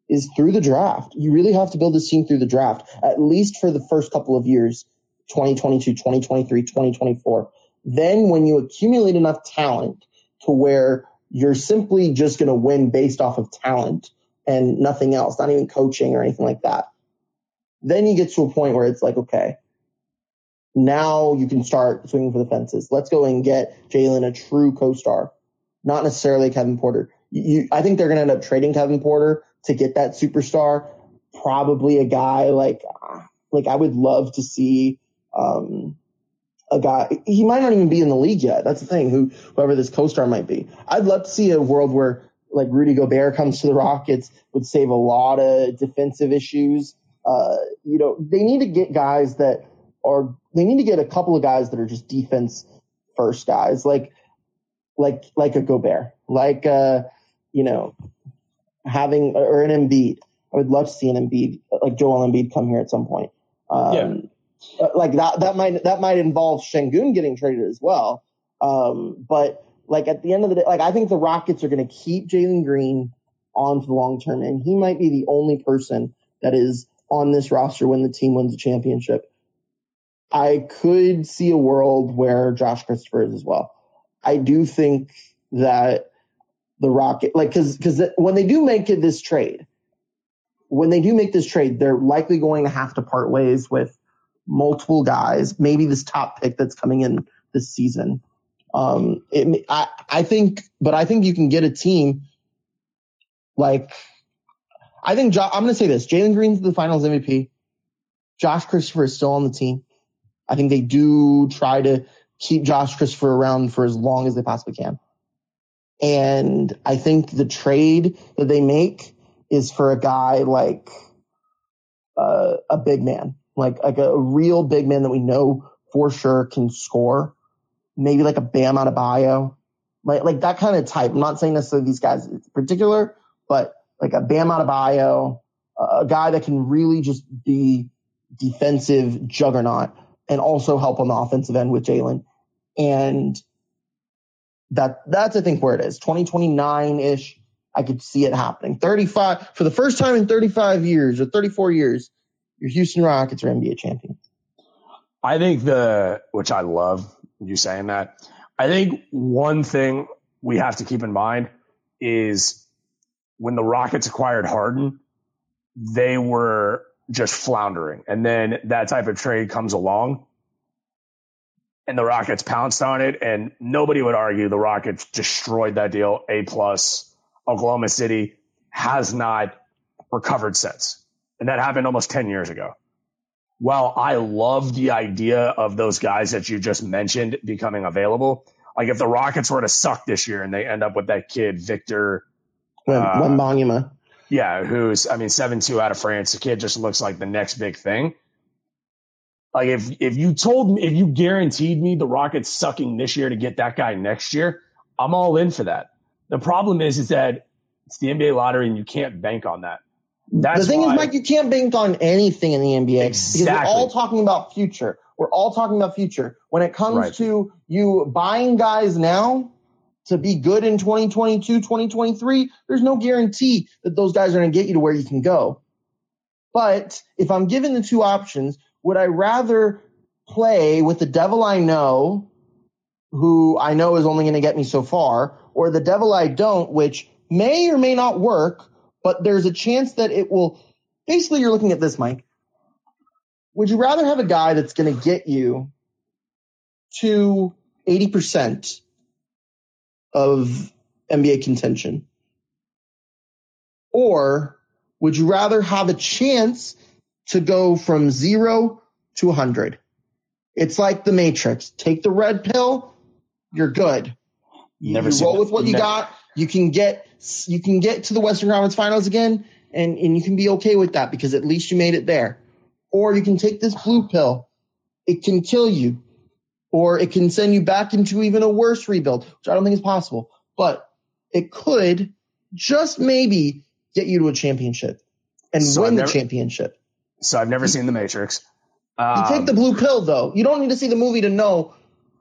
is through the draft. You really have to build this team through the draft, at least for the first couple of years, 2022, 2023, 2024. Then when you accumulate enough talent to where you're simply just going to win based off of talent and nothing else, not even coaching or anything like that. Then you get to a point where it's like, okay, now you can start swinging for the fences. Let's go and get Jalen a true co-star, not necessarily Kevin Porter. You, I think they're going to end up trading Kevin Porter to get that superstar. Probably a guy like, like I would love to see, um, a guy. He might not even be in the league yet. That's the thing. Who, whoever this co-star might be. I'd love to see a world where like Rudy Gobert comes to the Rockets would save a lot of defensive issues. Uh, you know, they need to get guys that are, they need to get a couple of guys that are just defense first guys, like, like, like a Gobert, like, uh, you know, having, or an Embiid. I would love to see an Embiid, like Joel Embiid come here at some point. Um, uh, like that, that might, that might involve Sengun getting traded as well. Um, but like at the end of the day, like I think the Rockets are going to keep Jalen Green on for the long term, and he might be the only person that is on this roster when the team wins a championship. I could see a world where Josh Christopher is as well. I do think that the Rocket, like, because because when they do make it this trade, when they do make this trade, they're likely going to have to part ways with multiple guys. Maybe this top pick that's coming in this season. Um, it, I, I think, but I think you can get a team like, I think, jo- I'm going to say this Jalen Green's the finals MVP. Josh Christopher is still on the team. I think they do try to keep Josh Christopher around for as long as they possibly can. And I think the trade that they make is for a guy like uh, a big man, like like a real big man that we know for sure can score maybe like a Bam Adebayo, like like that kind of type. I'm not saying necessarily these guys in particular, but like a Bam Adebayo, a guy that can really just be defensive juggernaut and also help on the offensive end with Jalen. And that that's I think where it is. 2029 ish. I could see it happening. 35 for the first time in 35 years or 34 years, your Houston Rockets are NBA champions. I think the which I love you saying that. I think one thing we have to keep in mind is when the Rockets acquired Harden, they were just floundering. And then that type of trade comes along and the Rockets pounced on it. And nobody would argue the Rockets destroyed that deal. A plus. Oklahoma City has not recovered since. And that happened almost 10 years ago. Well, I love the idea of those guys that you just mentioned becoming available. Like if the Rockets were to suck this year and they end up with that kid, Victor uh, Yeah, who's I mean, seven two out of France. The kid just looks like the next big thing. Like if if you told me if you guaranteed me the Rockets sucking this year to get that guy next year, I'm all in for that. The problem is is that it's the NBA lottery and you can't bank on that. That's the thing why, is, Mike, you can't bank on anything in the NBA exactly. because we're all talking about future. We're all talking about future. When it comes right. to you buying guys now to be good in 2022, 2023, there's no guarantee that those guys are going to get you to where you can go. But if I'm given the two options, would I rather play with the devil I know, who I know is only going to get me so far, or the devil I don't, which may or may not work, but there's a chance that it will. Basically, you're looking at this, Mike. Would you rather have a guy that's going to get you to 80% of NBA contention? Or would you rather have a chance to go from zero to 100. It's like the Matrix. Take the red pill, you're good. Never you roll with what you Never. got. You can get you can get to the Western Conference Finals again, and and you can be okay with that because at least you made it there. Or you can take this blue pill. It can kill you, or it can send you back into even a worse rebuild, which I don't think is possible. But it could just maybe get you to a championship and so win never, the championship. So I've never seen The Matrix. Um, you take the blue pill though. You don't need to see the movie to know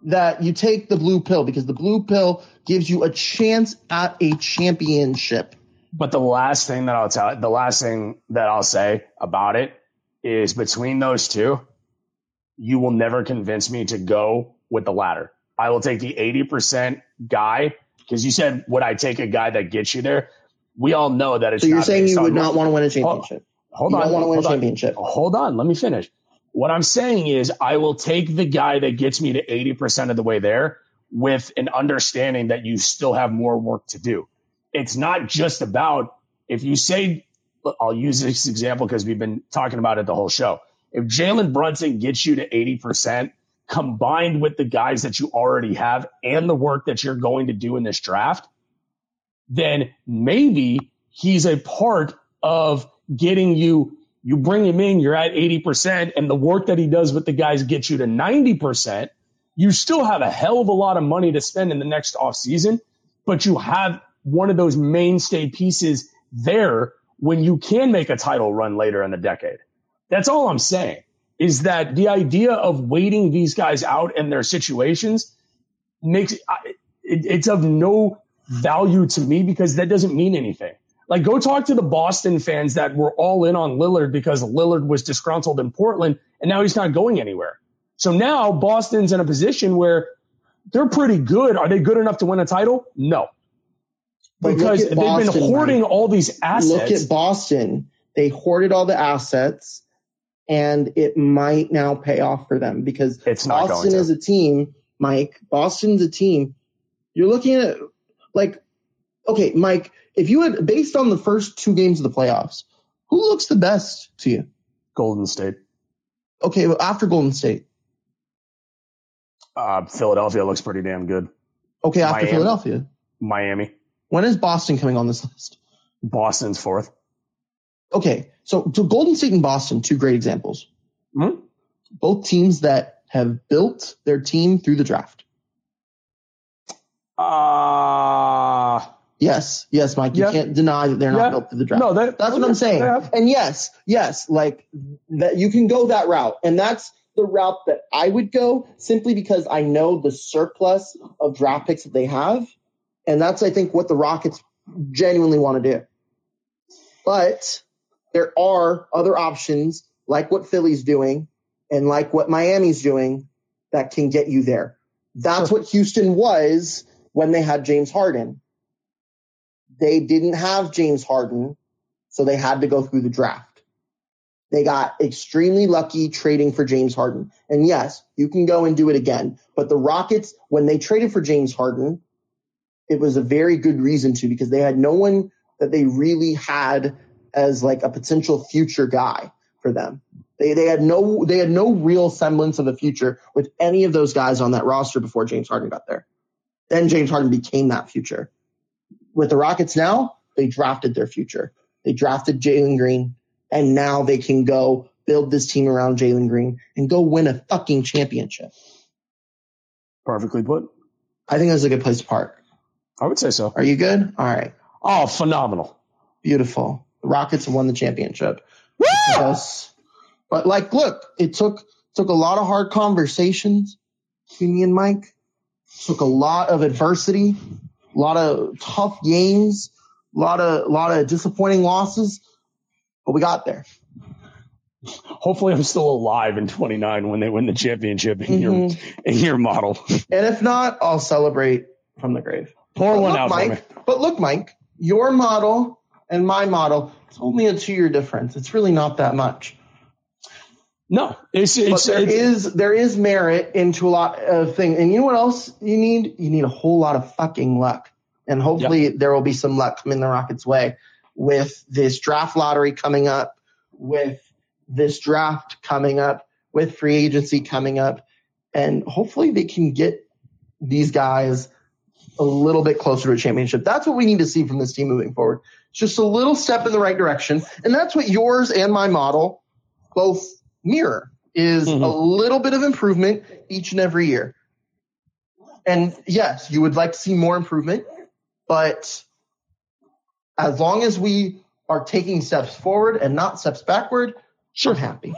that you take the blue pill because the blue pill gives you a chance at a championship. But the last thing that I'll tell, the last thing that I'll say about it is between those two, you will never convince me to go with the latter. I will take the 80% guy because you said, would I take a guy that gets you there? We all know that it's. So you're saying you would not want to win a championship? Hold you on. Want to win a championship. On. Hold on. Let me finish. What I'm saying is, I will take the guy that gets me to 80% of the way there with an understanding that you still have more work to do. It's not just about if you say, I'll use this example because we've been talking about it the whole show. If Jalen Brunson gets you to 80%, combined with the guys that you already have and the work that you're going to do in this draft, then maybe he's a part of getting you, you bring him in, you're at 80%, and the work that he does with the guys gets you to 90%. You still have a hell of a lot of money to spend in the next off season, but you have one of those mainstay pieces there when you can make a title run later in the decade. That's all I'm saying is that the idea of waiting these guys out and their situations makes it, it's of no value to me because that doesn't mean anything. Like, go talk to the Boston fans that were all in on Lillard because Lillard was disgruntled in Portland and now he's not going anywhere. So now Boston's in a position where they're pretty good. Are they good enough to win a title? No. because they've been hoarding all these assets. Look at Boston. They hoarded all the assets and it might now pay off for them because it's Boston is a team, Mike. Boston's a team. You're looking at like, okay, Mike, if you had based on the first two games of the playoffs, who looks the best to you? Golden State. Okay, well, after Golden State. Uh, Philadelphia looks pretty damn good. Okay, after Miami. Philadelphia. Miami. When is Boston coming on this list? Boston's fourth. Okay, so, so Golden State and Boston, two great examples. Mm-hmm. Both teams that have built their team through the draft. Uh Yes, yes, Mike. You Yeah. can't deny that they're not Yeah. built for the draft. no, that, That's what oh, I'm saying. And yes, yes, like that you can go that route. And that's the route that I would go simply because I know the surplus of draft picks that they have. And that's I think what the Rockets genuinely want to do. But there are other options like what Philly's doing and like what Miami's doing that can get you there. That's Sure. what Houston was when they had James Harden. They didn't have James Harden, so they had to go through the draft. They got extremely lucky trading for James Harden. And yes, you can go and do it again. But the Rockets, when they traded for James Harden, it was a very good reason to because they had no one that they really had as like a potential future guy for them. They they had no they had no real semblance of a future with any of those guys on that roster before James Harden got there. Then James Harden became that future. With the Rockets now, they drafted their future. They drafted Jalen Green, and now they can go build this team around Jalen Green and go win a fucking championship. perfectly put. I think that's a good place to park. I would say so. Are you good? All right. Oh, phenomenal. Beautiful. The Rockets have won the championship. Woo! Yes. But like, look, it took took a lot of hard conversations between me and Mike. Took a lot of adversity, a lot of tough games, a lot of a lot of disappointing losses, but we got there. Hopefully, I'm still alive in 29 when they win the championship in your Mhm. in your model. And if not, I'll celebrate from the grave. Pour But one look, out for me. Mike, But look, Mike, your model and my model, it's only a two year difference. It's really not that much. No, it's But it's, there it's is there is merit into a lot of things. And you know what else you need? You need a whole lot of fucking luck. And hopefully there will be some luck coming the Rockets' way with this draft lottery coming up, with this draft coming up, with free agency coming up. And hopefully they can get these guys a little bit closer to a championship. That's what we need to see from this team moving forward. Just a little step in the right direction. And that's what yours and my model both mirror is Mhm. a little bit of improvement each and every year. And yes, you would like to see more improvement, but as long as we are taking steps forward and not steps backward, Sure. Happy.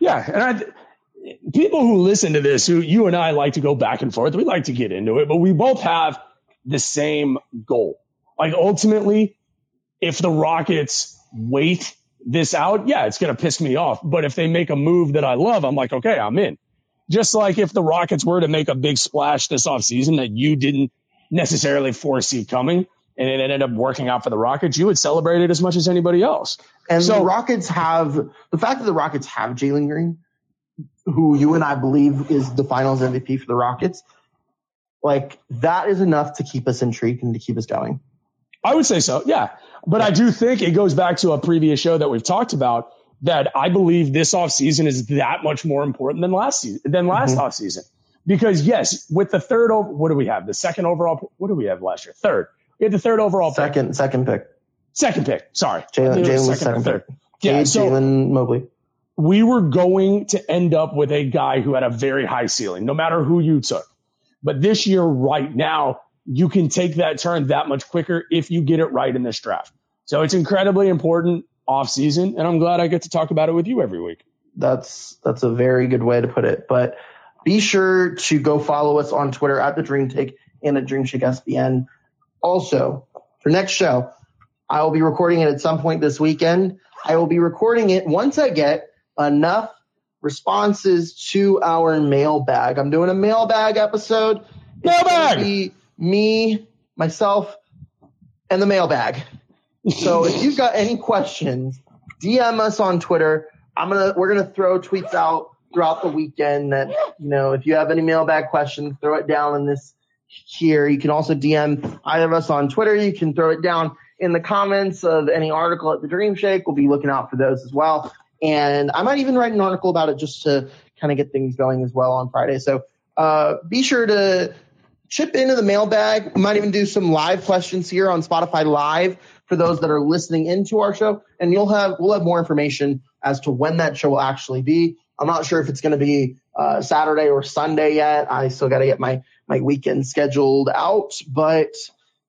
yeah. And I, people who listen to this, who you and I like to go back and forth, we like to get into it, but we both have the same goal. Like ultimately, if the Rockets wait this out, yeah, it's going to piss me off. But if they make a move that I love, I'm like, okay, I'm in. Just like if the Rockets were to make a big splash this offseason that you didn't necessarily foresee coming and it ended up working out for the Rockets, you would celebrate it as much as anybody else. And So- the Rockets have the fact that the Rockets have Jalen Green, who you and I believe is the finals MVP for the Rockets, like that is enough to keep us intrigued and to keep us going. I would say so, yeah. But I do think it goes back to a previous show that we've talked about that I believe this offseason is that much more important than last season than last Mhm. offseason. Because yes, with the third over what do we have? The second overall what do we have last year? Third. We had the third overall pick. Second, second pick, Second pick. Sorry. Jalen. I knew it Jalen was second third. pick. Yeah, so Jalen Mobley. we were going to end up with a guy who had a very high ceiling, no matter who you took. But this year, right now, you can take that turn that much quicker if you get it right in this draft. So it's incredibly important off season, and I'm glad I get to talk about it with you every week. That's that's a very good way to put it. But be sure to go follow us on Twitter at the Dream Take and at Dream Shake SBN. Also, for next show, I will be recording it at some point this weekend. I will be recording it once I get enough responses to our mailbag. I'm doing a mailbag episode. Mailbag! Me, myself, and the mailbag. So if you've got any questions, DM us on Twitter. I'm gonna we're gonna throw tweets out throughout the weekend that you know if you have any mailbag questions, throw it down in this here. You can also DM either of us on Twitter. You can throw it down in the comments of any article at the Dream Shake. We'll be looking out for those as well. And I might even write an article about it just to kind of get things going as well on Friday. So uh, be sure to chip into the mailbag. We might even do some live questions here on Spotify Live for those that are listening into our show, and you'll have we'll have more information as to when that show will actually be. I'm not sure if it's going to be uh, Saturday or Sunday yet. I still got to get my my weekend scheduled out, but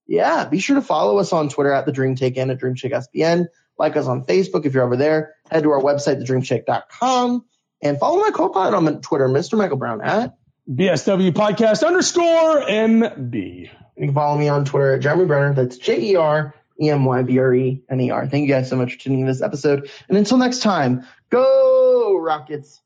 yeah, be sure to follow us on Twitter at the Dream Take and at Dream Shake SBN. Like us on Facebook if you're over there. Head to our website, thedreamshake.com, and follow my co-pilot on Twitter, Mr. Michael Brown at BSW Podcast underscore MB. You can follow me on Twitter at Jeremy Brener. That's J E R E M Y B R E N E R. Thank you guys so much for tuning in this episode. And until next time, go Rockets.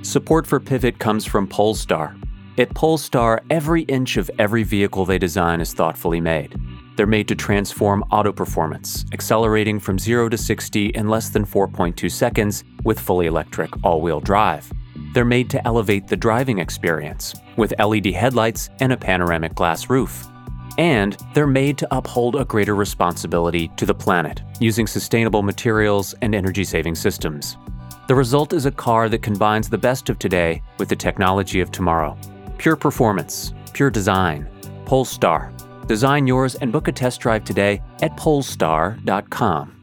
Support for Pivot comes from Polestar. At Polestar, every inch of every vehicle they design is thoughtfully made. They're made to transform auto performance, accelerating from 0 to 60 in less than 4.2 seconds with fully electric all wheel drive. They're made to elevate the driving experience with LED headlights and a panoramic glass roof. And they're made to uphold a greater responsibility to the planet using sustainable materials and energy saving systems. The result is a car that combines the best of today with the technology of tomorrow. Pure performance, pure design. Polestar. Design yours and book a test drive today at polestar.com.